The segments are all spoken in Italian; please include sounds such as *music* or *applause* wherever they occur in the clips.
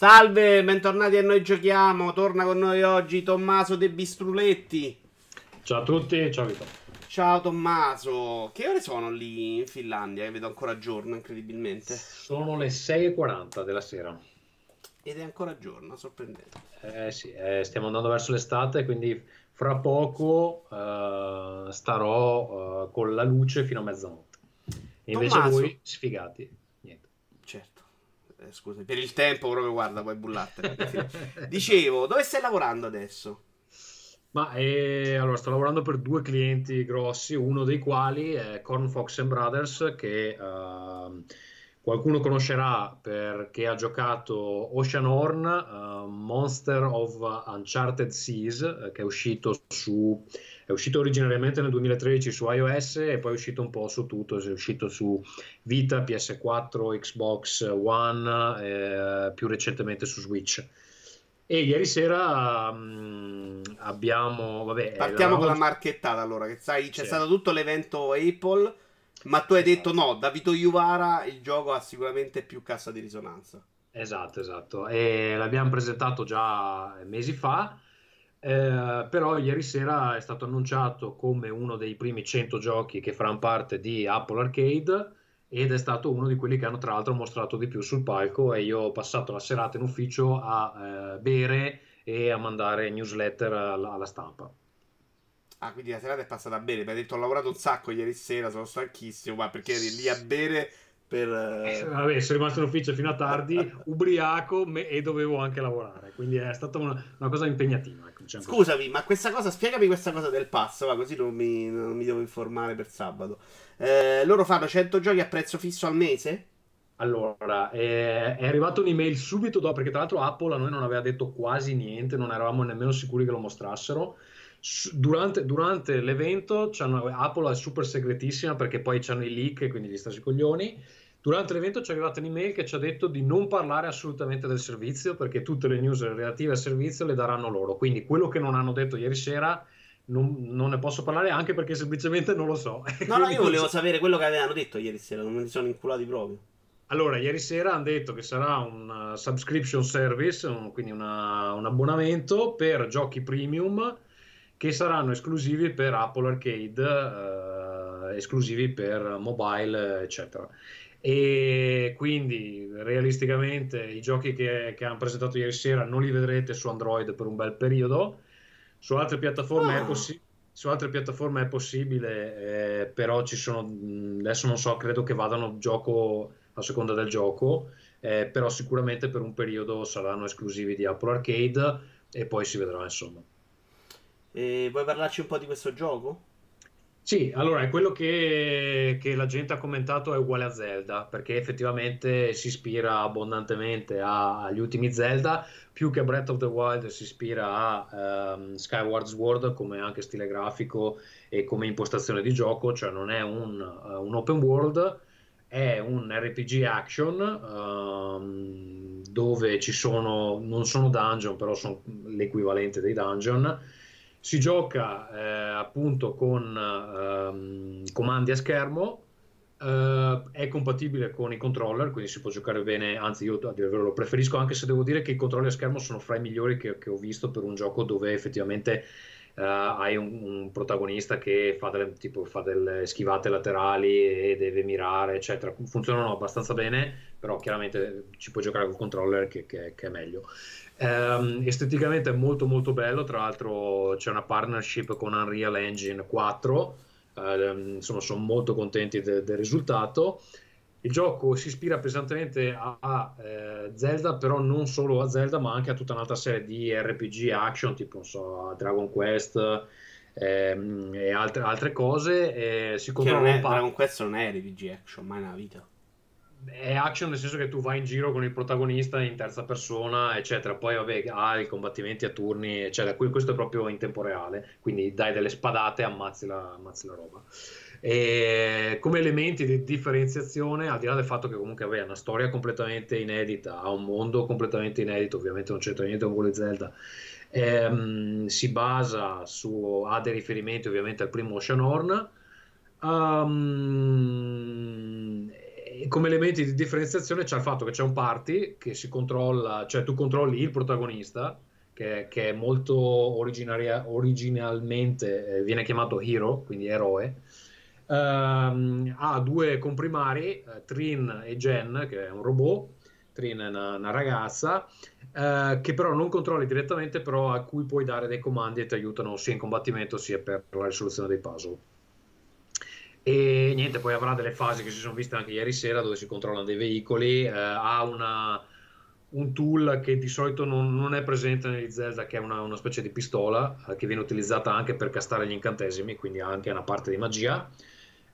Salve, bentornati a Noi Giochiamo. Torna con noi oggi Tommaso De Bistruletti. Ciao a tutti, ciao Vito. Ciao Tommaso. Che ore sono lì in Finlandia? Che vedo ancora giorno, incredibilmente. Sono le 6.40 della sera. Ed è ancora giorno, sorprendente. Eh sì, eh, stiamo andando verso l'estate, quindi fra poco uh, starò uh, con la luce fino a mezzanotte. E invece Tommaso. voi, sfigati. Eh, scusa, per il tempo proprio, guarda, puoi bullartene. *laughs* Dicevo, dove stai lavorando adesso? Ma eh, allora sto lavorando per due clienti grossi, uno dei quali è Corn Fox Brothers, che uh, qualcuno conoscerà perché ha giocato Ocean Horn, uh, Monster of Uncharted Seas, uh, che è uscito su è uscito originariamente nel 2013 su iOS e poi è uscito un po' su tutto, è uscito su Vita, PS4, Xbox One, eh, più recentemente su Switch. E ieri sera um, abbiamo. Vabbè, Partiamo con la marchettata allora, che sai, c'è sì. stato tutto l'evento Apple, ma tu hai detto no, da Vito Iuvara il gioco ha sicuramente più cassa di risonanza. Esatto, esatto. E l'abbiamo presentato già mesi fa. Eh, però ieri sera è stato annunciato come uno dei primi 100 giochi che faranno parte di Apple Arcade ed è stato uno di quelli che hanno tra l'altro mostrato di più sul palco e io ho passato la serata in ufficio a eh, bere e a mandare newsletter alla, alla, stampa. Ah, quindi la serata è passata bene, mi hai detto ho lavorato un sacco ieri sera, sono stanchissimo, ma perché eri lì a bere per... Eh, vabbè, sono rimasto in ufficio fino a tardi, *laughs* ubriaco me- e dovevo anche lavorare, quindi è stata una, una cosa impegnativa. Ecco, diciamo Scusami, ma questa cosa, spiegami questa cosa del pass, va, così non mi, non mi devo informare per sabato. Eh, loro fanno 100 giochi a prezzo fisso al mese? Allora, è, è arrivata un'email subito dopo, perché tra l'altro Apple a noi non aveva detto quasi niente, non eravamo nemmeno sicuri che lo mostrassero. Durante, durante l'evento Apple è super segretissima perché poi c'hanno i leak, quindi gli stessi coglioni Durante l'evento ci è arrivata un'email che ci ha detto di non parlare assolutamente del servizio perché tutte le news relative al servizio le daranno loro. Quindi quello che non hanno detto ieri sera non, non ne posso parlare anche perché semplicemente non lo so. *laughs* No, no, io volevo sapere quello che avevano detto ieri sera, non mi sono inculati proprio. Allora, ieri sera hanno detto che sarà un uh, subscription service, un, quindi una, un abbonamento per giochi premium che saranno esclusivi per Apple Arcade, uh, esclusivi per mobile, eccetera e quindi realisticamente i giochi che, che hanno presentato ieri sera non li vedrete su Android per un bel periodo su altre piattaforme, oh. è, possi- su altre piattaforme è possibile eh, però ci sono adesso non so credo che vadano gioco a seconda del gioco eh, però sicuramente per un periodo saranno esclusivi di Apple Arcade e poi si vedrà insomma e vuoi parlarci un po' di questo gioco? Sì, allora quello che, che, la gente ha commentato è uguale a Zelda, perché effettivamente si ispira abbondantemente agli ultimi Zelda, più che a Breath of the Wild si ispira a um, Skyward Sword come anche stile grafico e come impostazione di gioco, cioè non è un, uh, un open world, è un RPG action um, dove ci sono, non sono dungeon, però sono l'equivalente dei dungeon si gioca eh, appunto con ehm, comandi a schermo, eh, è compatibile con i controller, quindi si può giocare bene, anzi io a lo preferisco anche se devo dire che i controlli a schermo sono fra i migliori che, che ho visto per un gioco dove effettivamente eh, hai un, un, protagonista che fa delle, tipo, fa delle schivate laterali e deve mirare, eccetera. Funzionano abbastanza bene, però chiaramente ci puoi giocare con controller che, che, che è meglio. Um, esteticamente è molto molto bello, tra l'altro c'è una partnership con Unreal Engine 4, uh, ehm, insomma sono molto contenti de- del risultato. Il gioco si ispira pesantemente a, a eh, Zelda, però non solo a Zelda, ma anche a tutta un'altra serie di RPG action, tipo so, Dragon Quest ehm, e altre, altre cose. E si che non è, Dragon Quest non è RPG action mai nella vita è action nel senso che tu vai in giro con il protagonista in terza persona, eccetera. Poi, vabbè, hai i combattimenti a turni, eccetera. Questo è proprio in tempo reale, quindi dai delle spadate e ammazzi la, ammazzi la roba. E come elementi di differenziazione, al di là del fatto che comunque aveva una storia completamente inedita, ha un mondo completamente inedito, ovviamente non c'entra niente con quello di Zelda. Ehm, si basa su, ha dei riferimenti ovviamente al primo Ocean Horn. Um, e come elementi di differenziazione c'è il fatto che c'è un party che si controlla, cioè tu controlli il protagonista, che, che è molto originalmente eh, viene chiamato hero, quindi eroe. Um, ha due comprimari, uh, Trin e Jen, che è un robot, Trin è una, una ragazza, uh, che però non controlli direttamente, però a cui puoi dare dei comandi e ti aiutano sia in combattimento sia per la risoluzione dei puzzle. E niente, poi avrà delle fasi che si sono viste anche ieri sera dove si controllano dei veicoli, eh, ha una, un tool che di solito non, non, è presente negli Zelda, che è una, una specie di pistola eh, che viene utilizzata anche per castare gli incantesimi, quindi ha anche una parte di magia.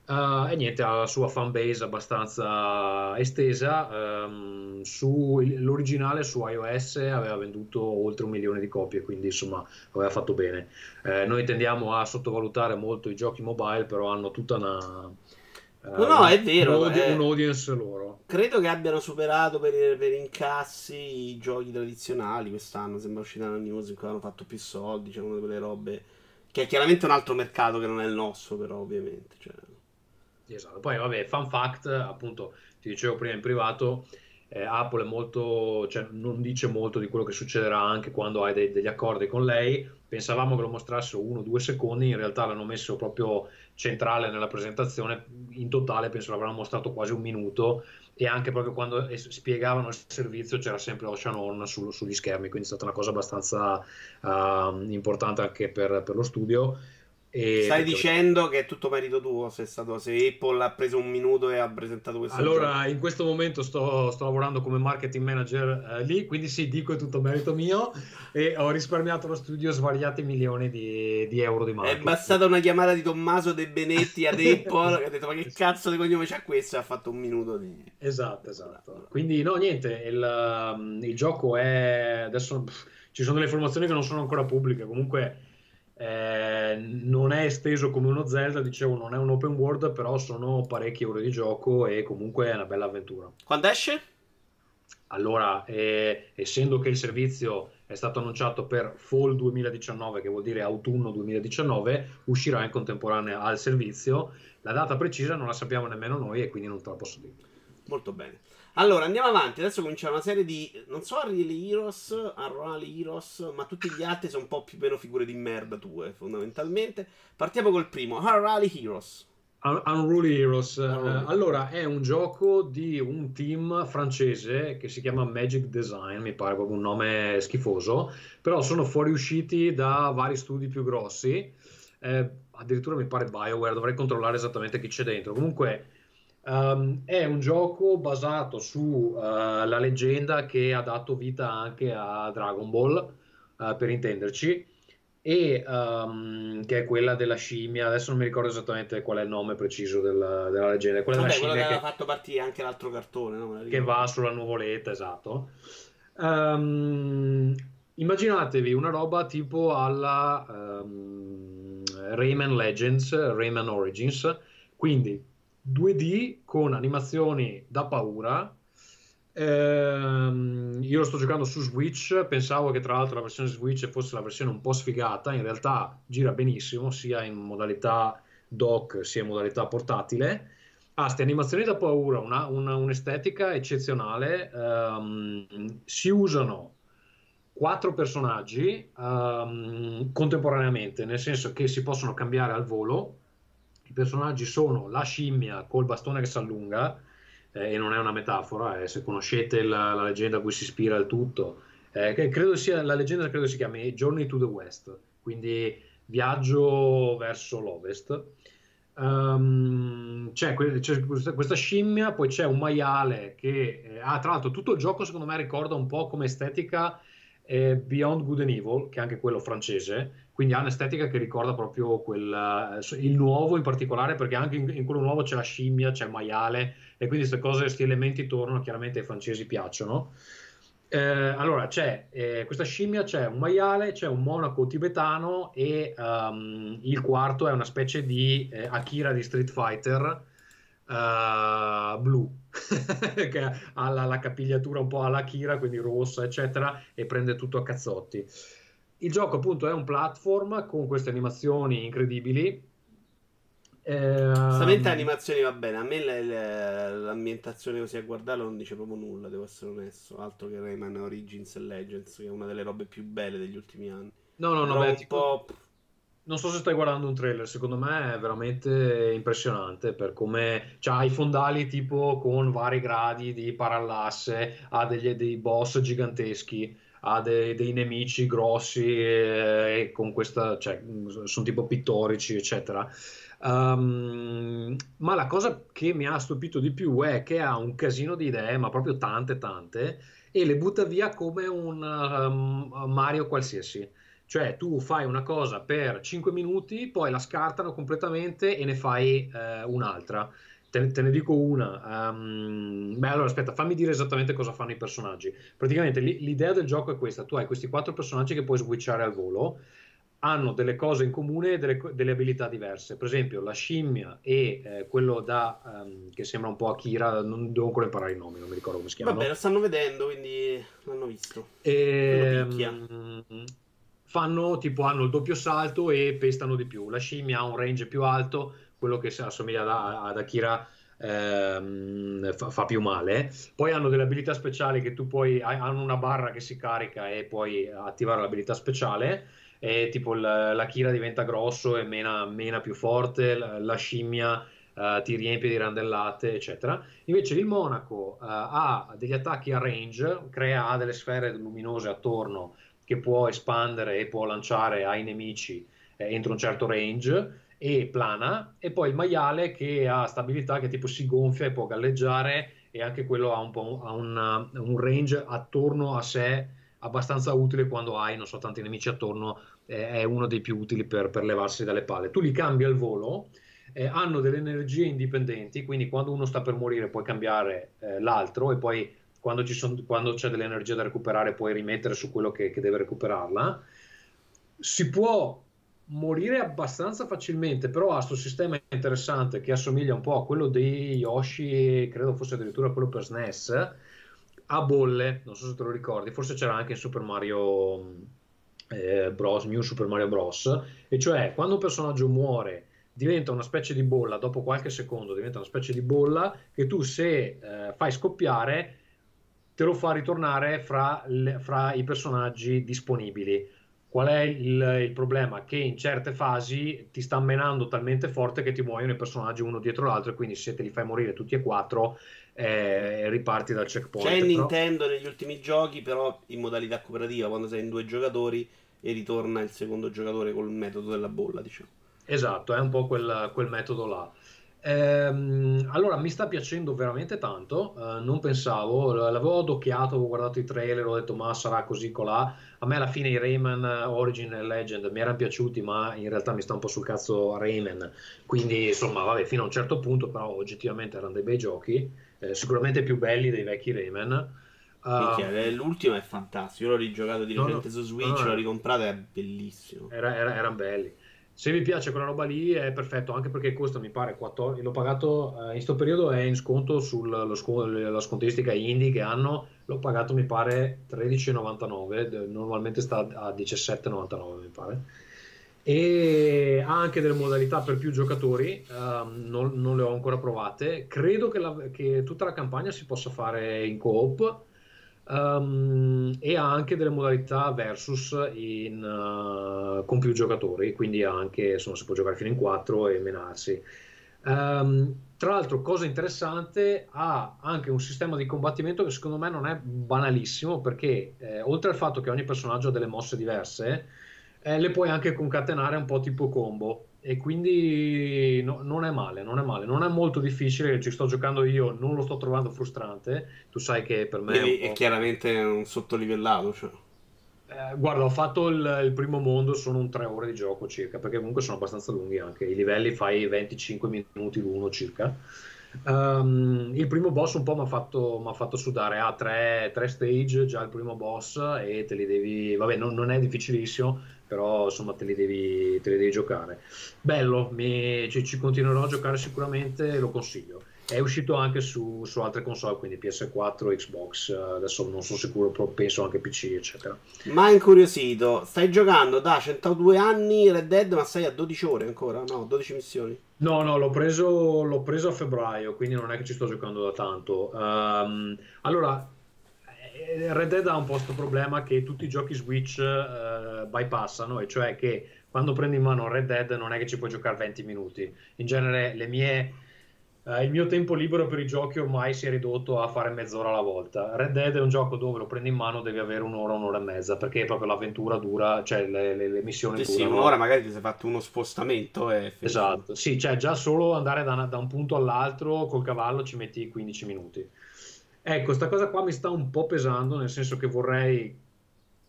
Uh, e niente, ha la sua fanbase abbastanza estesa. Um, su, l'originale su iOS aveva venduto oltre un milione di copie, quindi insomma aveva fatto bene. Eh, noi tendiamo a sottovalutare molto i giochi mobile, però hanno tutta una. Uh, no, no, è vero. Un, è... un audience loro. Credo che abbiano superato per, per, incassi i giochi tradizionali quest'anno. Sembra uscita una news in cui hanno fatto più soldi. C'è cioè una di quelle robe. Che è chiaramente un altro mercato che non è il nostro, però, ovviamente. Cioè... Esatto. Poi, vabbè, fun fact, appunto, ti dicevo prima in privato, eh, Apple è molto, cioè, non dice molto di quello che succederà anche quando hai dei, degli accordi con lei. Pensavamo che lo mostrassero uno o due secondi, in realtà l'hanno messo proprio centrale nella presentazione. In totale penso l'avranno mostrato quasi un minuto e anche proprio quando spiegavano il servizio c'era sempre Ocean On su, sugli schermi, quindi è stata una cosa abbastanza uh, importante anche per, per lo studio. E Stai perché... dicendo che è tutto merito tuo se, stato, se, Apple ha preso un minuto e ha presentato questo Allora, gioco. in questo momento sto, sto, lavorando come marketing manager eh, lì, quindi sì, dico è tutto merito mio e ho risparmiato allo studio svariati milioni di, di euro di marketing. È bastata una chiamata di Tommaso De Benetti ad Apple che ha detto ma che *laughs* cazzo di cognome c'ha questo e ha fatto un minuto di... Esatto, esatto. Quindi no, niente, il, um, il gioco è... Adesso pff, ci sono delle informazioni che non sono ancora pubbliche, comunque eh, non è esteso come uno Zelda, dicevo, non è un open world, però sono parecchie ore di gioco e comunque è una bella avventura. Quando esce? Allora, eh, essendo che il servizio è stato annunciato per Fall 2019, che vuol dire autunno 2019, uscirà in contemporanea al servizio. La data precisa non la sappiamo nemmeno noi e quindi non te la posso dire. Molto bene. Allora, andiamo avanti. Adesso cominciamo una serie di. Non so Unreal Heroes, Unreal Heroes, ma tutti gli altri sono un po' più meno figure di merda tue, fondamentalmente. Partiamo col primo, Unreal Heroes. Unruly Heroes. Uh, allora, è un gioco di un team francese che si chiama Magic Design, mi pare proprio un nome schifoso, però sono fuoriusciti da vari studi più grossi. Eh, addirittura mi pare BioWare, dovrei controllare esattamente chi c'è dentro. Comunque Um, è un gioco basato sulla uh, leggenda che ha dato vita anche a Dragon Ball, uh, per intenderci, e um, che è quella della scimmia. Adesso non mi ricordo esattamente qual è il nome preciso della, della leggenda. Quella Vabbè, della scimmia che, ha fatto partire anche l'altro cartone, no? che va sulla nuvoletta, esatto. Um, immaginatevi una roba tipo alla Rayman Legends, Rayman Origins, quindi 2D con animazioni da paura. Ehm, io lo sto giocando su Switch, pensavo che tra l'altro la versione Switch fosse la versione un po' sfigata, in realtà gira benissimo sia in modalità dock sia in modalità portatile. Ha ah, queste animazioni da paura, una, una, un'estetica eccezionale, ehm, si usano quattro personaggi ehm, contemporaneamente, nel senso che si possono cambiare al volo personaggi sono la scimmia col bastone che si allunga, eh, e non è una metafora, eh, se conoscete la, la, leggenda a cui si ispira il tutto, eh, credo sia, la leggenda credo si chiami Journey to the West, quindi viaggio verso l'ovest. Um, c'è, c'è questa, scimmia, poi c'è un maiale che eh, ah, tra l'altro, tutto il gioco secondo me ricorda un po' come estetica eh, Beyond Good and Evil, che è anche quello francese, quindi ha un'estetica che ricorda proprio quel, il nuovo in particolare perché anche in, in, quello nuovo c'è la scimmia, c'è il maiale e quindi queste cose, questi elementi tornano chiaramente ai francesi piacciono. Eh, allora c'è eh, questa scimmia, c'è un maiale, c'è un monaco tibetano e um, il quarto è una specie di eh, Akira di Street Fighter uh, blu *laughs* che ha la, la, capigliatura un po' alla Akira, quindi rossa eccetera e prende tutto a cazzotti. Il gioco appunto è un platform con queste animazioni incredibili Eh, Stamente animazioni va bene. A me l'ambientazione così a guardarlo non dice proprio nulla, devo essere onesto. Altro che Rayman Origins e Legends, che è una delle robe più belle degli ultimi anni. No, no, no, beh, tipo... Non so se stai guardando un trailer, secondo me è veramente impressionante per come c'ha i fondali tipo con vari gradi di parallasse, ha degli, dei boss giganteschi, ha dei, dei nemici grossi e, e con questa, cioè, sono tipo pittorici, eccetera. Um, ma la cosa che mi ha stupito di più è che ha un casino di idee, ma proprio tante, tante, e le butta via come un um, Mario qualsiasi. Cioè, tu fai una cosa per 5 minuti, poi la scartano completamente e ne fai eh, un'altra. Te, te, ne dico una. Um, beh, allora aspetta, fammi dire esattamente cosa fanno i personaggi. Praticamente l'idea del gioco è questa: tu hai questi quattro personaggi che puoi switchare al volo hanno delle cose in comune e delle, delle, abilità diverse. Per esempio, la scimmia e eh, quello da, um, che sembra un po' Akira, non devo ancora imparare i nomi, non mi ricordo come si chiama. Vabbè, lo stanno vedendo, quindi l'hanno visto. E, um, fanno tipo hanno il doppio salto e pestano di più. La scimmia ha un range più alto, quello che assomiglia ad, ad Akira. Ehm, fa, fa, più male. Poi hanno delle abilità speciali che tu puoi hanno una barra che si carica e puoi attivare l'abilità speciale e tipo la, la Kira diventa grosso e mena, mena più forte, la, la scimmia uh, ti riempie di randellate, eccetera. Invece il Monaco uh, ha degli attacchi a range, crea delle sfere luminose attorno che può espandere e può lanciare ai nemici eh, entro un certo range e plana, e poi il maiale che ha stabilità che tipo si gonfia e può galleggiare e anche quello ha un, po', ha una, un range attorno a sé abbastanza utile quando hai, non so, tanti nemici attorno, eh, è uno dei più utili per, per, levarsi dalle palle. Tu li cambi al volo, eh, hanno delle energie indipendenti, quindi quando uno sta per morire puoi cambiare eh, l'altro e poi quando, son, quando, c'è dell'energia da recuperare puoi rimettere su quello che, che deve recuperarla. Si può morire abbastanza facilmente, però ha questo sistema interessante che assomiglia un po' a quello dei Yoshi, credo fosse addirittura quello per SNES, a bolle, non so se te lo ricordi, forse c'era anche in Super Mario eh, Bros, New Super Mario Bros, e cioè quando un personaggio muore diventa una specie di bolla, dopo qualche secondo diventa una specie di bolla che tu se eh, fai scoppiare te lo fa ritornare fra, fra i personaggi disponibili. Qual è il, il, problema? Che in certe fasi ti sta menando talmente forte che ti muoiono i personaggi uno dietro l'altro e quindi se te li fai morire tutti e quattro eh, riparti dal checkpoint. C'è però... Nintendo negli ultimi giochi, però in modalità cooperativa, quando sei in due giocatori e ritorna il secondo giocatore col metodo della bolla, diciamo. Esatto, è un po' quel, quel metodo là. Ehm, allora mi sta piacendo veramente tanto, eh, non pensavo, l'avevo adocchiato, avevo guardato i trailer, ho detto ma sarà così colà. A me alla fine i Rayman Origin e Legend mi erano piaciuti, ma in realtà mi sta un po' sul cazzo Rayman, quindi insomma vabbè fino a un certo punto, però oggettivamente erano dei bei giochi, eh, sicuramente più belli dei vecchi Rayman. Uh, l'ultimo è fantastico, io l'ho rigiocato di recente no, su Switch, no, l'ho ricomprato, è bellissimo. Era, era, erano belli se vi piace quella roba lì è perfetto anche perché costa mi pare 14 l'ho pagato eh, in questo periodo è in sconto sulla scontistica indie che hanno l'ho pagato mi pare 13,99 normalmente sta a 17,99 mi pare. E ha anche delle modalità per più giocatori um, non, non, le ho ancora provate. Credo che, la, che tutta la campagna si possa fare in co-op Um, e ha anche delle modalità versus in, uh, con più giocatori, quindi anche insomma, si può giocare fino in 4 e menarsi. Um, tra l'altro, cosa interessante, ha anche un sistema di combattimento che secondo me non è banalissimo perché eh, oltre al fatto che ogni personaggio ha delle mosse diverse, eh, le puoi anche concatenare un po' tipo combo e quindi no, non è male, non è male, non è molto difficile, ci sto giocando io, non lo sto trovando frustrante, tu sai che per me... È, è, chiaramente un sottolivellato, cioè. eh, guarda, ho fatto il, il, primo mondo, sono un tre ore di gioco circa, perché comunque sono abbastanza lunghi anche, i livelli fai 25 minuti l'uno circa. Um, il primo boss un po' mi ha fatto, fatto, sudare, ha tre, tre, stage già il primo boss e te li devi, vabbè non, non è difficilissimo, però insomma te li devi, te li devi giocare. Bello, mi, ci, ci, continuerò a giocare sicuramente, lo consiglio. è uscito anche su, su, altre console, quindi PS4, Xbox, adesso non sono sicuro, però penso anche PC, eccetera. Ma incuriosito, stai giocando da 102 anni Red Dead, ma sei a 12 ore ancora? No, 12 missioni. No, no, l'ho preso, l'ho preso a febbraio, quindi non è che ci sto giocando da tanto. Um, allora, eh, Red Dead ha un po' questo problema che tutti i giochi Switch uh, bypassano, e cioè che quando prendi in mano Red Dead non è che ci puoi giocare 20 minuti. In genere le mie Uh, il mio tempo libero per i giochi ormai si è ridotto a fare mezz'ora alla volta. Red Dead è un gioco dove lo prendi in mano, devi avere un'ora, un'ora e mezza, perché proprio l'avventura dura, cioè le, le, le missioni sì, durano. Sì, un'ora magari ti sei fatto uno spostamento e... Esatto, sì, cioè già solo andare da, da, un punto all'altro col cavallo ci metti 15 minuti. Ecco, questa cosa qua mi sta un po' pesando, nel senso che vorrei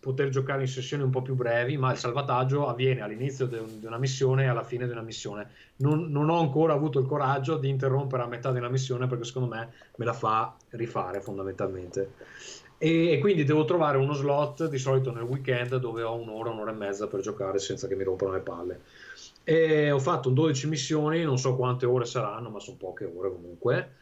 poter giocare in sessioni un po' più brevi, ma il salvataggio avviene all'inizio di una missione e alla fine di una missione. Non, non, ho ancora avuto il coraggio di interrompere a metà di una missione perché secondo me me la fa rifare fondamentalmente. E, e quindi devo trovare uno slot di solito nel weekend dove ho un'ora, un'ora e mezza per giocare senza che mi rompano le palle. E ho fatto 12 missioni, non so quante ore saranno, ma sono poche ore comunque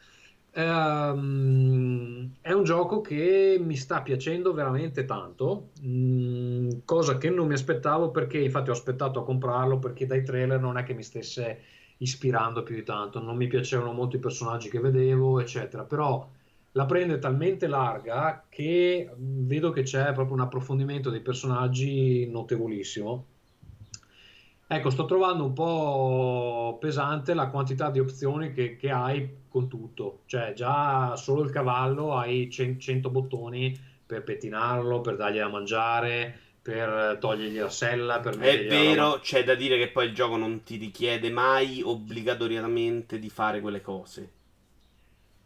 Um, è un gioco che mi sta piacendo veramente tanto, um, cosa che non mi aspettavo perché infatti ho aspettato a comprarlo perché dai trailer non è che mi stesse ispirando più di tanto, non mi piacevano molto i personaggi che vedevo, eccetera, però la prende talmente larga che vedo che c'è proprio un approfondimento dei personaggi notevolissimo. Ecco, sto trovando un po' pesante la quantità di opzioni che, che hai con tutto, cioè già solo il cavallo hai 100 bottoni per pettinarlo, per dargli da mangiare, per togliergli la sella. Per È vero, la... c'è da dire che poi il gioco non ti richiede mai obbligatoriamente di fare quelle cose.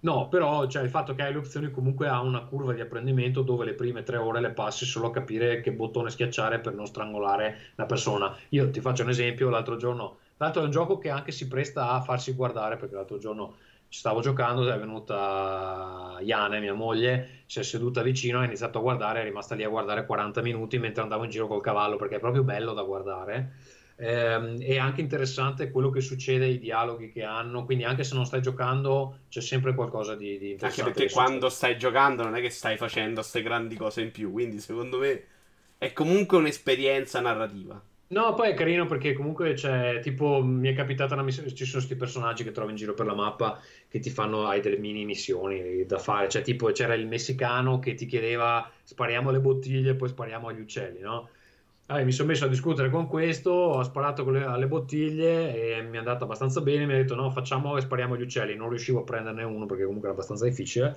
No, però cioè, il fatto che hai le opzioni comunque ha una curva di apprendimento dove le prime tre ore le passi solo a capire che bottone schiacciare per non strangolare la persona. Io ti faccio un esempio, l'altro giorno, tra l'altro è un gioco che anche si presta a farsi guardare perché l'altro giorno ci stavo giocando, è venuta Iane, mia moglie, si è seduta vicino, ha iniziato a guardare, è rimasta lì a guardare 40 minuti mentre andavo in giro col cavallo perché è proprio bello da guardare eh, è anche interessante quello che succede, i dialoghi che hanno, quindi anche se non stai giocando c'è sempre qualcosa di, di interessante. Anche perché quando stai giocando non è che stai facendo queste grandi cose in più, quindi secondo me è comunque un'esperienza narrativa. No, poi è carino perché comunque c'è, tipo, mi è capitata una missione, ci sono questi personaggi che trovi in giro per la mappa che ti fanno, hai delle mini missioni da fare, cioè tipo c'era il messicano che ti chiedeva spariamo alle bottiglie e poi spariamo agli uccelli, no? Allora, mi sono messo a discutere con questo, ho sparato le, alle bottiglie e mi è andato abbastanza bene. Mi ha detto: No, facciamo e spariamo gli uccelli. Non riuscivo a prenderne uno perché comunque era abbastanza difficile.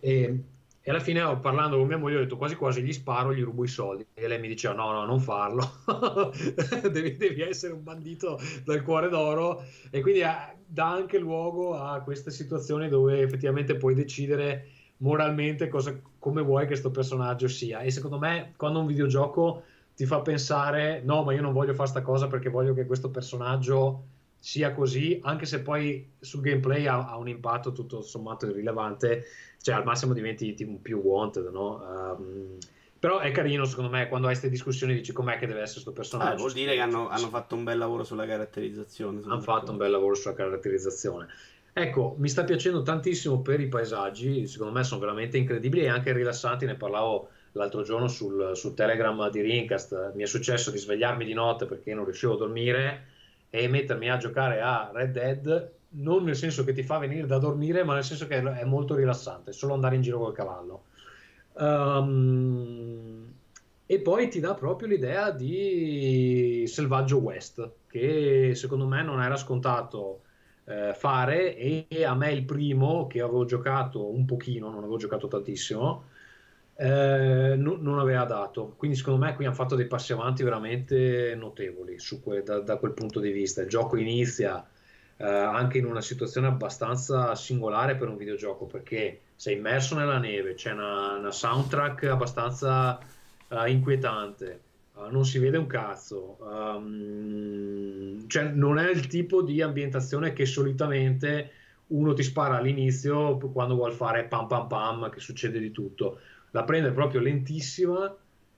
E, e alla fine, oh, parlando con mia moglie, ho detto quasi quasi gli sparo, gli rubo i soldi. E lei mi diceva: No, no, non farlo. *laughs* devi, devi, essere un bandito dal cuore d'oro. E quindi eh, dà anche luogo a queste situazioni dove effettivamente puoi decidere moralmente cosa, come vuoi che questo personaggio sia. E secondo me, quando un videogioco ti fa pensare no ma io non voglio fare sta cosa perché voglio che questo personaggio sia così anche se poi sul gameplay ha, ha un impatto tutto sommato irrilevante cioè al massimo diventi tipo, più wanted no? Um, però è carino secondo me quando hai queste discussioni dici com'è che deve essere questo personaggio. Ah, vuol dire che hanno, hanno, fatto un bel lavoro sulla caratterizzazione hanno fatto un bel lavoro sulla caratterizzazione. Ecco, mi sta piacendo tantissimo per i paesaggi, secondo me sono veramente incredibili e anche rilassanti, ne parlavo l'altro giorno sul, sul, Telegram di Rincast mi è successo di svegliarmi di notte perché non riuscivo a dormire e mettermi a giocare a Red Dead non nel senso che ti fa venire da dormire ma nel senso che è molto rilassante solo andare in giro col cavallo. Um, e poi ti dà proprio l'idea di Selvaggio West che secondo me non era scontato eh, fare e a me il primo che avevo giocato un pochino non avevo giocato tantissimo eh, no, non aveva dato. Quindi secondo me qui hanno fatto dei passi avanti veramente notevoli que- da, da, quel punto di vista. Il gioco inizia eh, anche in una situazione abbastanza singolare per un videogioco perché sei immerso nella neve, c'è una, una soundtrack abbastanza uh, inquietante. Uh, non si vede un cazzo, um, cioè non è il tipo di ambientazione che solitamente uno ti spara all'inizio quando vuol fare pam pam pam, che succede di tutto la prende proprio lentissima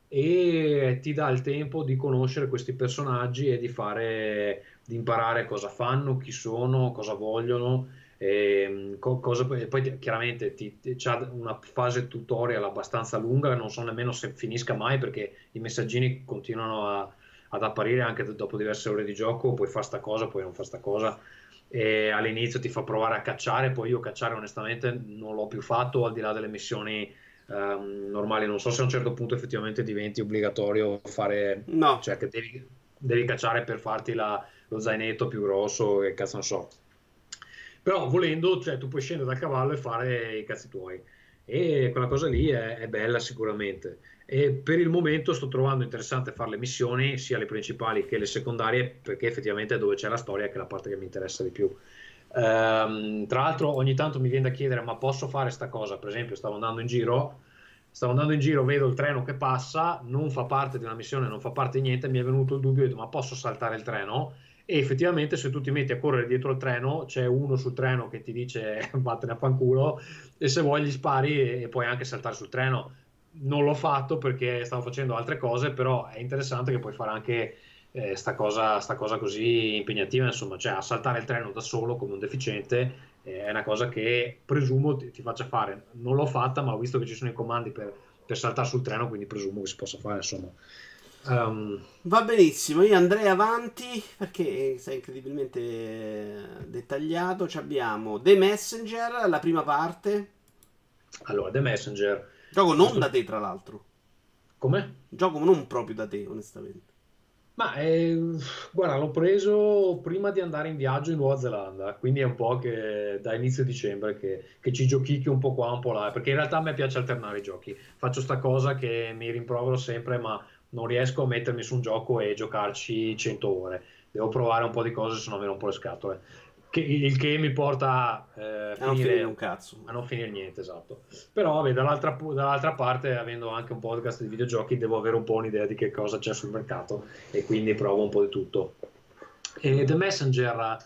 e ti dà il tempo di conoscere questi personaggi e di fare di imparare cosa fanno, chi sono, cosa vogliono E, cosa, poi chiaramente ti, ti, c'è una fase tutorial abbastanza lunga, non so nemmeno se finisca mai perché i messaggini continuano a, ad apparire anche dopo diverse ore di gioco, puoi fare sta cosa, poi non fare sta cosa. E all'inizio ti fa provare a cacciare, poi io cacciare onestamente non l'ho più fatto al di là delle missioni um, normali. Non so se a un certo punto effettivamente diventi obbligatorio fare, no. cioè che devi, devi cacciare per farti la, lo zainetto più grosso, che cazzo non so. Però volendo, cioè, tu puoi scendere dal cavallo e fare i cazzi tuoi. E quella cosa lì è, è bella sicuramente. E per il momento sto trovando interessante fare le missioni, sia le principali che le secondarie, perché effettivamente è dove c'è la storia, che è la parte che mi interessa di più. Um, tra l'altro, ogni tanto mi viene da chiedere: ma posso fare questa cosa? Per esempio, stavo andando in giro, stavo andando in giro, vedo il treno che passa, non fa parte di una missione, non fa parte di niente. Mi è venuto il dubbio: detto, ma posso saltare il treno? E effettivamente, se tu ti metti a correre dietro il treno, c'è uno sul treno che ti dice *laughs* vattene a fanculo, e se vuoi gli spari e, e puoi anche saltare sul treno non l'ho fatto perché stavo facendo altre cose, però è interessante che puoi fare anche eh, sta, cosa, sta cosa così impegnativa, insomma, cioè assaltare il treno da solo come un deficiente eh, è una cosa che presumo ti, ti, faccia fare. Non l'ho fatta, ma ho visto che ci sono i comandi per, per saltare sul treno, quindi presumo che si possa fare, insomma. Um... Va benissimo, io andrei avanti perché sei incredibilmente dettagliato. Ci abbiamo The Messenger, la prima parte. Allora, The Messenger Gioco non da te, tra l'altro. Come? Gioco non proprio da te, onestamente. Ma eh, guarda, l'ho preso prima di andare in viaggio in Nuova Zelanda, quindi è un po' che da inizio dicembre che, che ci giochicchi un po' qua, un po' là, perché in realtà a me piace alternare i giochi. Faccio sta cosa che mi rimprovero sempre, ma non riesco a mettermi su un gioco e giocarci 100 ore. Devo provare un po' di cose, se no mi rompo le scatole. Che, il che mi porta eh, a, finire, non finire un cazzo. a non finire niente, esatto. Però, vabbè, dall'altra, dall'altra, parte, avendo anche un podcast di videogiochi, devo avere un po' un'idea di che cosa c'è sul mercato e quindi provo un po' di tutto. E The Messenger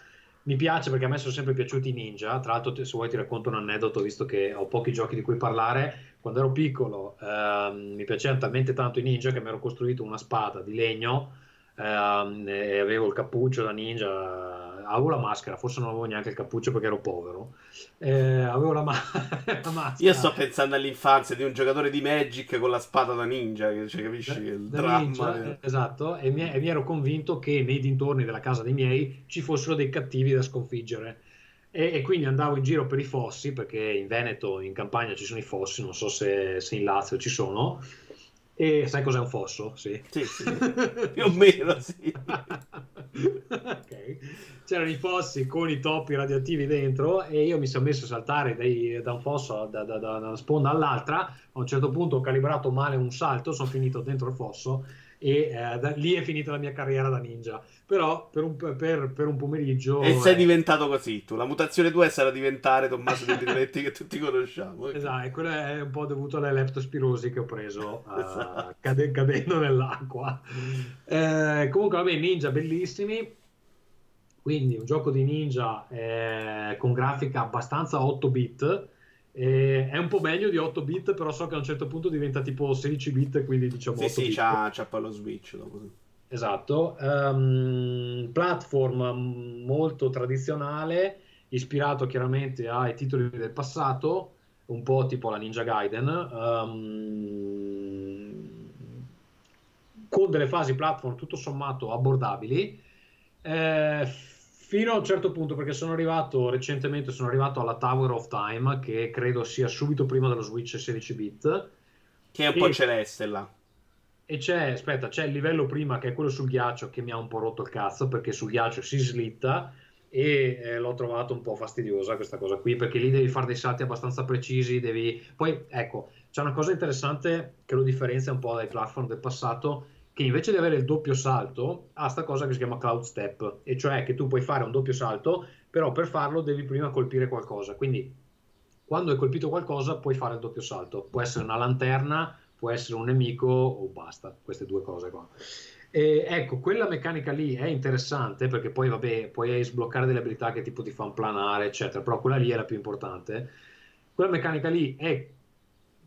mi piace perché a me sono sempre piaciuti i ninja. Tra l'altro, se vuoi, ti racconto un aneddoto, visto che ho pochi giochi di cui parlare. Quando ero piccolo, ehm, mi piacevano talmente tanto i ninja che mi ero costruito una spada di legno ehm, e avevo il cappuccio da ninja avevo la maschera, forse non avevo neanche il cappuccio perché ero povero. Eh, avevo la, ma- *laughs* la, maschera. Io sto pensando all'infanzia di un giocatore di Magic con la spada da ninja, cioè, capisci da, il dramma. Ninja, eh, esatto, e mi, e mi, ero convinto che nei dintorni della casa dei miei ci fossero dei cattivi da sconfiggere. E, e, quindi andavo in giro per i fossi, perché in Veneto, in campagna ci sono i fossi, non so se, se in Lazio ci sono e sai cos'è un fosso? Sì, sì, sì. *laughs* più o meno sì. okay. C'erano i fossi con i topi radioattivi dentro e io mi sono messo a saltare dai, da un fosso, da, da, da, una sponda all'altra. A un certo punto ho calibrato male un salto, sono finito dentro il fosso e eh, da, lì è finita la mia carriera da ninja. Però per un, per, per un pomeriggio... E sei eh, diventato così, tu. La mutazione tua sarà diventare Tommaso De *laughs* Piroletti che tutti conosciamo. Esatto, e quello è un po' dovuto alle leptospirosi che ho preso uh, *laughs* esatto. cade, cadendo nell'acqua. Eh, comunque, vabbè, ninja bellissimi. Quindi un gioco di ninja eh, con grafica abbastanza 8 bit e è un po' meglio di 8 bit, però so che a un certo punto diventa tipo 16 bit, quindi diciamo sì, 8 sì, bit. c'ha, c'ha lo switch dopo. Esatto. Um, platform molto tradizionale, ispirato chiaramente ai titoli del passato, un po' tipo la Ninja Gaiden, um, con delle fasi platform tutto sommato abbordabili. Eh, fino a un certo punto, perché sono arrivato recentemente, sono arrivato alla Tower of Time, che credo sia subito prima dello Switch 16 bit. Che è un e, po' celeste là. E c'è, aspetta, c'è il livello prima che è quello sul ghiaccio che mi ha un po' rotto il cazzo, perché sul ghiaccio si slitta e eh, l'ho trovato un po' fastidiosa questa cosa qui, perché lì devi fare dei salti abbastanza precisi, devi... Poi, ecco, c'è una cosa interessante che lo differenzia un po' dai platform del passato, che invece di avere il doppio salto ha questa cosa che si chiama cloud step, e cioè che tu puoi fare un doppio salto, però per farlo devi prima colpire qualcosa. Quindi quando hai colpito qualcosa puoi fare il doppio salto. Può essere una lanterna, può essere un nemico o basta, queste due cose qua. E ecco, quella meccanica lì è interessante perché poi vabbè, puoi sbloccare delle abilità che tipo ti fanno planare, eccetera, però quella lì è la più importante. Quella meccanica lì è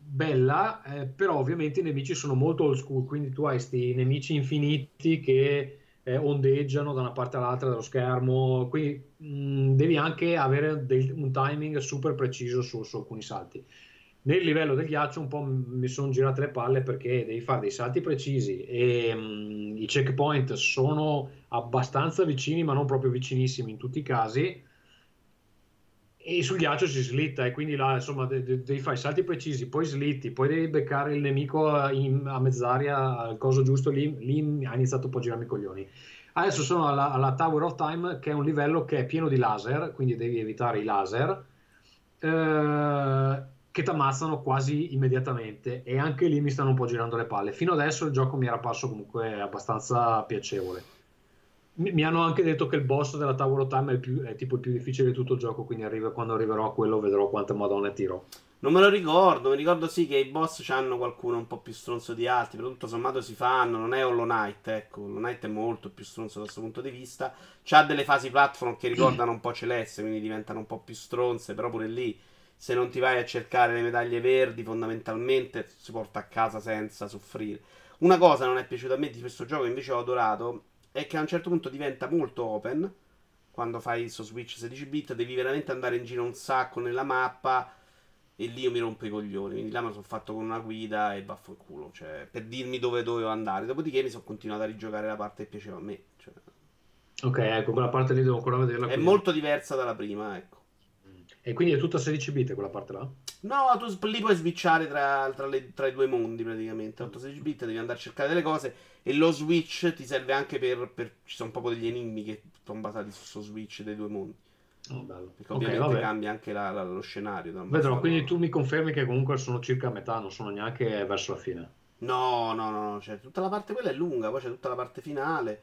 bella, eh, però ovviamente i nemici sono molto old school, quindi tu hai questi nemici infiniti che eh, ondeggiano da una parte all'altra dello schermo, quindi mh, devi anche avere del, un timing super preciso su, su, alcuni salti. Nel livello del ghiaccio un po' mi sono girate le palle perché devi fare dei salti precisi e mh, i checkpoint sono abbastanza vicini ma non proprio vicinissimi in tutti i casi e sul ghiaccio si slitta e quindi là insomma de- de- devi fare i salti precisi, poi slitti, poi devi beccare il nemico in, a mezz'aria al coso giusto, lì, lì ha iniziato un po' a girarmi i coglioni. Adesso sono alla, alla, Tower of Time che è un livello che è pieno di laser, quindi devi evitare i laser eh, che ti ammazzano quasi immediatamente e anche lì mi stanno un po' girando le palle. Fino adesso il gioco mi era parso comunque abbastanza piacevole mi hanno anche detto che il boss della Tower of Time è, più, è, tipo il più difficile di tutto il gioco, quindi arriva, quando arriverò a quello vedrò quante madonne tiro. Non me lo ricordo, mi ricordo sì che i boss hanno qualcuno un po' più stronzo di altri, però tutto sommato si fanno, non è Hollow Knight, ecco, Hollow Knight è molto più stronzo da questo punto di vista, c'ha delle fasi platform che ricordano un po' Celeste, quindi diventano un po' più stronze, però pure lì se non ti vai a cercare le medaglie verdi fondamentalmente si porta a casa senza soffrire. Una cosa non è piaciuta a me di questo gioco, invece ho adorato, è che a un certo punto diventa molto open. Quando fai su Switch 16 bit, devi veramente andare in giro un sacco nella mappa. E lì io mi rompo i coglioni. Quindi là me lo sono fatto con una guida e vaffanculo. Cioè, per dirmi dove dovevo andare. Dopodiché mi sono continuato a rigiocare la parte che piaceva a me. Cioè... Ok, ecco, quella parte lì devo ancora vederla. È molto diversa dalla prima, ecco. E quindi è tutta 16 bit quella parte là? No, tu lì puoi switchare tra, tra, le, tra i due mondi praticamente. 8-16 bit devi andare a cercare delle cose. E lo switch ti serve anche per. per ci sono proprio degli enigmi che sono basati su questo switch dei due mondi. Oh, bello. Perché ovviamente okay, cambia anche la, la, lo scenario. Vedrò, quindi tu mi confermi che comunque sono circa a metà, non sono neanche verso la fine. No, no, no, cioè, tutta la parte quella è lunga, poi c'è tutta la parte finale.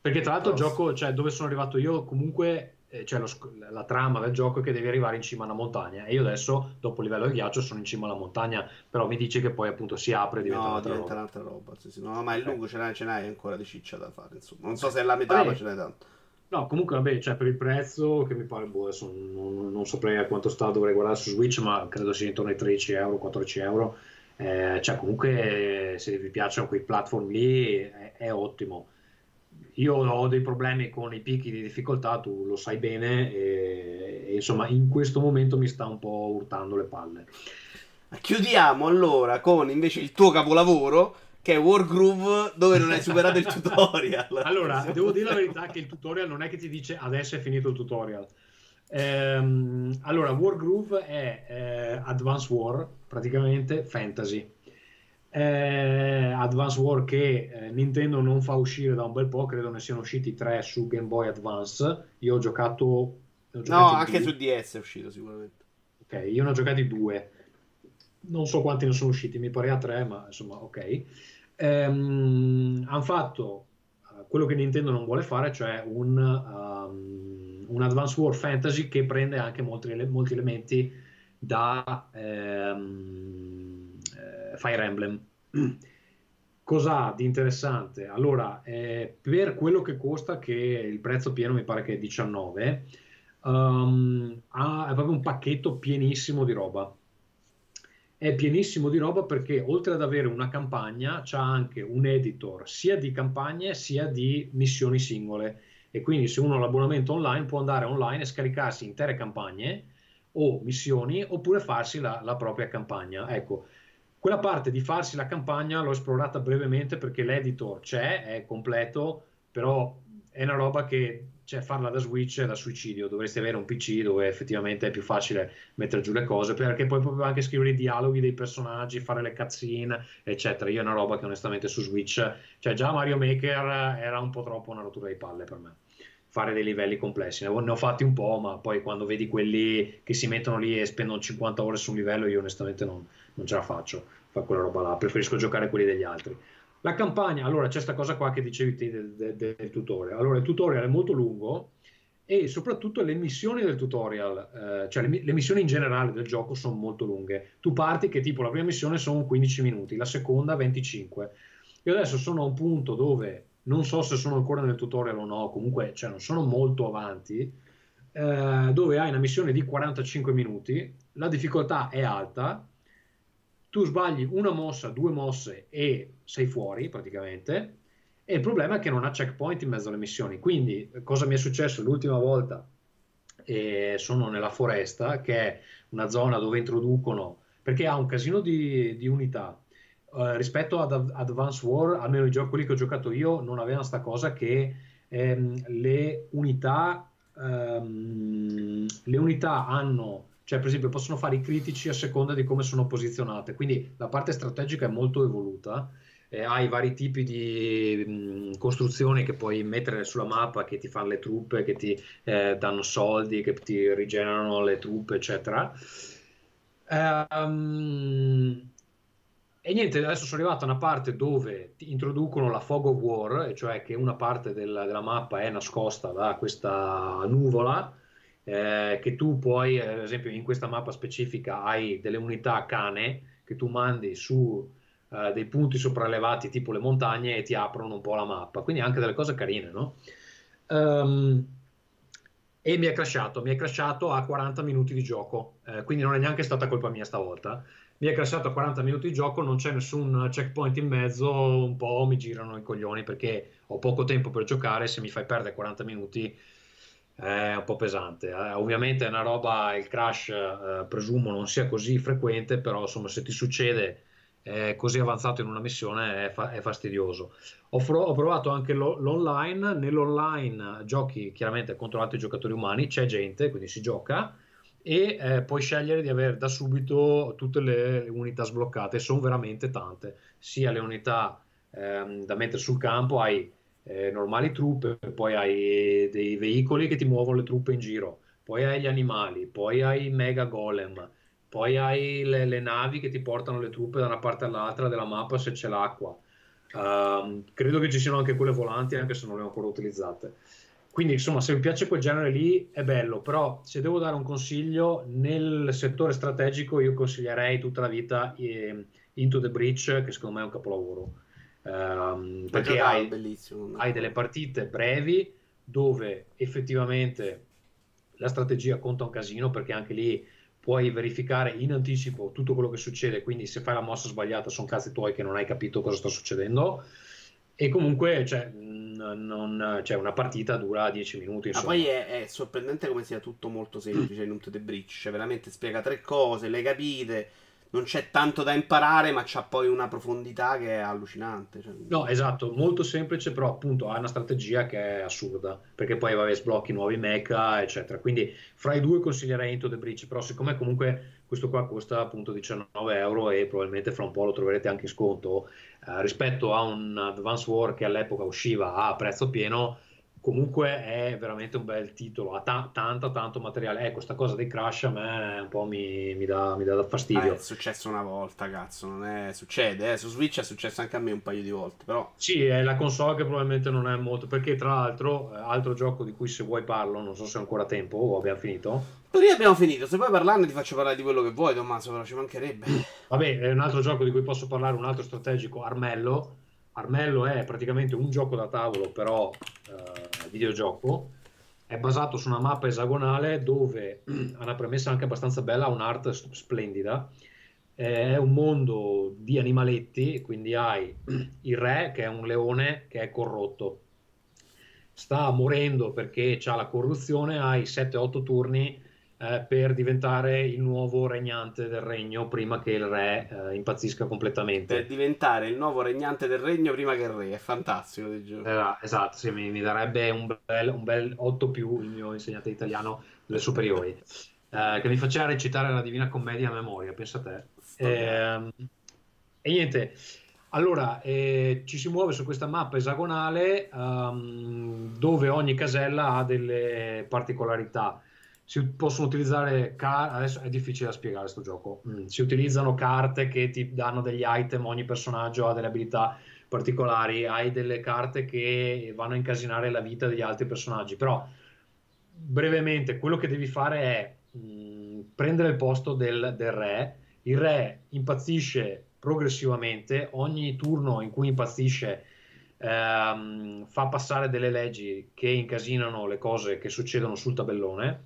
Perché tra l'altro il gioco, cioè dove sono arrivato io, comunque cioè lo, la trama del gioco è che devi arrivare in cima a una montagna. E io adesso dopo il livello del ghiaccio sono in cima alla montagna però mi dici che poi appunto si apre e diventa no, un'altra diventa roba, un'altra roba sì, sì. no ma è lungo ce n'hai, ce n'hai ancora di ciccia da fare insomma. Non so se è la metà ma ce n'hai tanto. No comunque vabbè cioè per il prezzo che mi pare boh adesso non, non saprei a quanto sta dovrei guardare su Switch ma credo sia intorno ai 13 euro 14 euro. Eh, cioè comunque se vi piacciono quei platform lì è, è ottimo io ho dei problemi con i picchi di difficoltà, tu lo sai bene, e, e, insomma in questo momento mi sta un po' urtando le palle. Chiudiamo allora con invece il tuo capolavoro che è Wargroove dove non hai superato il tutorial. *laughs* Allora, *laughs* devo dire la verità che il tutorial non è che ti dice adesso è finito il tutorial. Ehm, allora, Wargroove è eh, Advance War, praticamente fantasy eh, Advance War che eh, Nintendo non fa uscire da un bel po', credo ne siano usciti tre su Game Boy Advance. Io ho giocato. Ho no, anche due. su DS è uscito sicuramente. Ok, io ne ho giocati due. Non so quanti ne sono usciti, mi pare a tre, ma insomma, ok. Ehm, hanno fatto uh, quello che Nintendo non vuole fare, cioè un, um, un Advance War Fantasy che prende anche molti, molti elementi da. Um, Fire Emblem. *clears throat* Cos'ha di interessante? Allora, eh, per quello che costa, che il prezzo pieno mi pare che è 19, um, ha, è proprio un pacchetto pienissimo di roba. È pienissimo di roba perché oltre ad avere una campagna, c'ha anche un editor sia di campagne sia di missioni singole. E quindi se uno ha l'abbonamento online può andare online e scaricarsi intere campagne o missioni oppure farsi la, la propria campagna. Ecco, quella parte di farsi la campagna l'ho esplorata brevemente perché l'editor c'è, è completo, però è una roba che cioè, farla da Switch è da suicidio. Dovresti avere un PC dove effettivamente è più facile mettere giù le cose perché poi proprio anche scrivere i dialoghi dei personaggi, fare le cutscene, eccetera. Io è una roba che onestamente su Switch, cioè già Mario Maker era un po' troppo una rottura di palle per me fare dei livelli complessi. Ne ho, fatti un po', ma poi quando vedi quelli che si mettono lì e spendono 50 ore su un livello, io onestamente non, non ce la faccio fare quella roba là, preferisco giocare quelli degli altri. La campagna, allora c'è questa cosa qua che dicevi te del, del, del, tutorial. Allora il tutorial è molto lungo e soprattutto le missioni del tutorial, eh, cioè le, le, missioni in generale del gioco sono molto lunghe. Tu parti che tipo la prima missione sono 15 minuti, la seconda 25. Io adesso sono a un punto dove non so se sono ancora nel tutorial o no, comunque cioè, non sono molto avanti, eh, dove hai una missione di 45 minuti, la difficoltà è alta, tu sbagli una mossa, due mosse e sei fuori praticamente, E il problema è che non ha checkpoint in mezzo alle missioni. Quindi, cosa mi è successo l'ultima volta? Eh, sono nella foresta, che è una zona dove introducono, perché ha un casino di, di unità. Uh, rispetto ad Advance War, almeno i giochi quelli che ho giocato io, non avevano sta cosa che ehm, le unità ehm, le unità hanno cioè per esempio possono fare i critici a seconda di come sono posizionate, quindi la parte strategica è molto evoluta, eh, hai vari tipi di mh, costruzioni che puoi mettere sulla mappa che ti fanno le truppe, che ti eh, danno soldi, che ti rigenerano le truppe, eccetera. Um, e niente, adesso sono arrivato a una parte dove ti introducono la fog of war, cioè che una parte del, della mappa è nascosta da questa nuvola, eh, che tu puoi, ad esempio in questa mappa specifica hai delle unità cane che tu mandi su eh, dei punti sopraelevati tipo le montagne e ti aprono un po' la mappa, quindi anche delle cose carine, no? Um, e mi è crashato, mi è crashato a 40 minuti di gioco, eh, quindi non è neanche stata colpa mia stavolta. Mi è crashato a 40 minuti di gioco, non c'è nessun checkpoint in mezzo, un po' mi girano i coglioni perché ho poco tempo per giocare, se mi fai perdere 40 minuti è un po' pesante. Eh, ovviamente è una roba, il crash eh, presumo non sia così frequente, però insomma se ti succede eh, così avanzato in una missione è, fa- è fastidioso. Ho, fro- ho, provato anche lo- l'online, nell'online giochi chiaramente contro altri giocatori umani, c'è gente, quindi si gioca e eh, puoi scegliere di avere da subito tutte le unità sbloccate, sono veramente tante, sia le unità ehm, da mettere sul campo, hai eh, normali truppe, poi hai dei veicoli che ti muovono le truppe in giro, poi hai gli animali, poi hai i mega golem, poi hai le, le, navi che ti portano le truppe da una parte all'altra della mappa se c'è l'acqua. Uh, credo che ci siano anche quelle volanti, anche se non le ho ancora utilizzate. Quindi, insomma, se vi piace quel genere lì è bello, però se devo dare un consiglio nel settore strategico, io consiglierei tutta la vita eh, Into the Breach, che secondo me è un capolavoro ehm, perché hai, hai delle partite brevi dove effettivamente la strategia conta un casino perché anche lì puoi verificare in anticipo tutto quello che succede, quindi se fai la mossa sbagliata sono cazzi tuoi che non hai capito cosa sta succedendo e comunque cioè, non, cioè una partita dura 10 minuti. Ma poi è, è, sorprendente come sia tutto molto semplice in un the Breach, cioè veramente spiega tre cose, le capite non c'è tanto da imparare, ma c'ha poi una profondità che è allucinante. Cioè... No, esatto, molto semplice, però appunto ha una strategia che è assurda, perché poi vabbè, sblocchi nuovi mecha, eccetera. Quindi fra i due consiglierei Into the Breach, però siccome comunque questo qua costa appunto 19 euro e probabilmente fra un po' lo troverete anche in sconto, eh, rispetto a un Advance War che all'epoca usciva a prezzo pieno, comunque è veramente un bel titolo, ha ta- tanto tanto materiale. Ecco, questa cosa dei crash a me un po' mi, mi, dà, mi dà, fastidio. Eh, è successo una volta, cazzo, non è... succede, eh. su Switch è successo anche a me un paio di volte, però... Sì, è la console che probabilmente non è molto, perché tra l'altro, eh, altro gioco di cui se vuoi parlo, non so se è ancora tempo o abbiamo finito. Noi abbiamo finito, se vuoi parlarne ti faccio parlare di quello che vuoi, Tommaso, però ci mancherebbe. *clears throat* Vabbè, è un altro gioco di cui posso parlare, un altro strategico, Armello. Armello è praticamente un gioco da tavolo, però... Eh, videogioco è basato su una mappa esagonale dove *clears throat* ha una premessa anche abbastanza bella, ha un'arte splendida. È un mondo di animaletti, quindi hai *clears throat* il re che è un leone che è corrotto, sta morendo perché ha la corruzione, hai 7-8 turni eh, per diventare il nuovo regnante del regno prima che il re eh, impazzisca completamente. Per diventare il nuovo regnante del regno prima che il re, è fantastico. Eh, esatto, sì, mi, mi, darebbe un bel, un bel 8 più il mio insegnante italiano delle superiori, eh, che mi faceva recitare la Divina Commedia a memoria, pensa a te. Ehm, e niente. Allora, eh, ci si muove su questa mappa esagonale um, dove ogni casella ha delle particolarità si possono utilizzare car- adesso è difficile da spiegare questo gioco. Mm. si utilizzano carte che ti danno degli item ogni personaggio ha delle abilità particolari hai delle carte che vanno a incasinare la vita degli altri personaggi. Però brevemente quello che devi fare è mh, mm, prendere il posto del, del re. Il re impazzisce progressivamente. Ogni turno in cui impazzisce ehm, fa passare delle leggi che incasinano le cose che succedono sul tabellone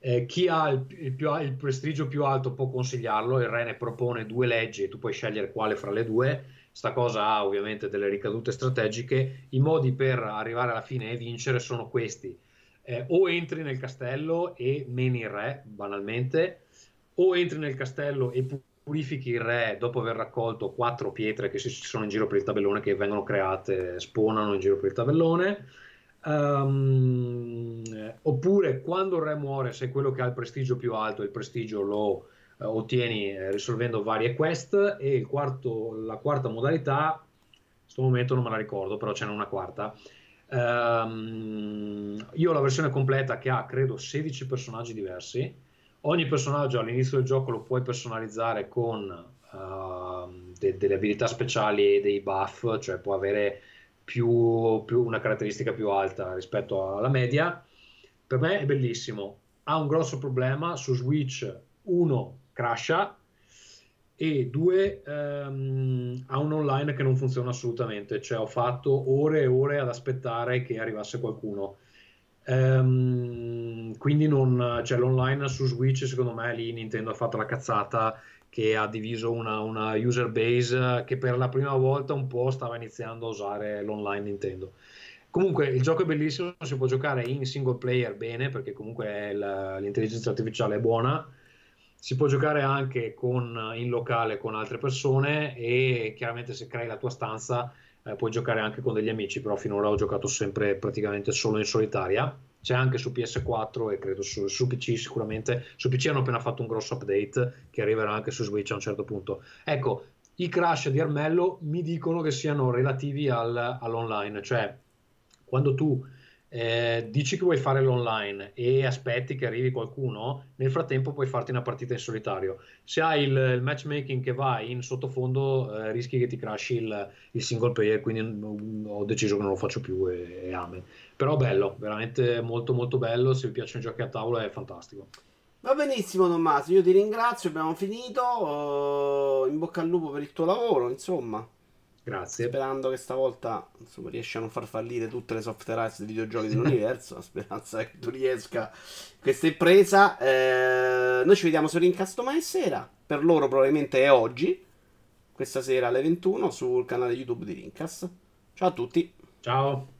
Eh, chi ha il, il, più, il, prestigio più alto può consigliarlo, il re ne propone due leggi e tu puoi scegliere quale fra le due. Sta cosa ha ovviamente delle ricadute strategiche. I modi per arrivare alla fine e vincere sono questi. Eh, o entri nel castello e meni il re, banalmente, o entri nel castello e purifichi il re dopo aver raccolto quattro pietre che ci sono in giro per il tabellone, che vengono create, spawnano in giro per il tabellone Um, oppure quando il re muore, sei quello che ha il prestigio più alto, il prestigio lo uh, ottieni eh, risolvendo varie quest. E quarto, la quarta modalità, in questo momento non me la ricordo, però c'è una quarta. Um, io ho la versione completa che ha credo 16 personaggi diversi. Ogni personaggio all'inizio del gioco lo puoi personalizzare con uh, de- delle abilità speciali e dei buff, cioè può avere più, più, una caratteristica più alta rispetto alla media. Per me è bellissimo. Ha un grosso problema su Switch, uno crasha e due um, ha un online che non funziona assolutamente, cioè ho fatto ore e ore ad aspettare che arrivasse qualcuno. Um, quindi non, cioè, l'online su Switch secondo me lì Nintendo ha fatto la cazzata che ha diviso una, una, user base che per la prima volta un po' stava iniziando a usare l'online Nintendo. Comunque il gioco è bellissimo, si può giocare in single player bene perché comunque la, l'intelligenza artificiale è buona, si può giocare anche con, in locale con altre persone e chiaramente se crei la tua stanza eh, puoi giocare anche con degli amici, però finora ho giocato sempre praticamente solo in solitaria c'è anche su PS4 e credo su, su, PC sicuramente. Su PC hanno appena fatto un grosso update che arriverà anche su Switch a un certo punto. Ecco, i crash di Armello mi dicono che siano relativi al, all'online, cioè quando tu eh, dici che vuoi fare l'online e aspetti che arrivi qualcuno, nel frattempo puoi farti una partita in solitario. Se hai il, il matchmaking che va in sottofondo, eh, rischi che ti crashi il, il, single player, quindi ho deciso che non lo faccio più e, e amen. Però bello, veramente molto molto bello, se vi piacciono i giochi a tavola è fantastico. Va benissimo Tommaso, io ti ringrazio, abbiamo finito, uh, in bocca al lupo per il tuo lavoro, insomma. Grazie. Sperando che stavolta insomma, riesci a non far fallire tutte le software house dei videogiochi dell'universo. La speranza è che tu riesca questa impresa. Eh, noi ci vediamo su Rincast domani sera. Per loro probabilmente è oggi. Questa sera alle 21 sul canale YouTube di Rincast. Ciao a tutti. Ciao.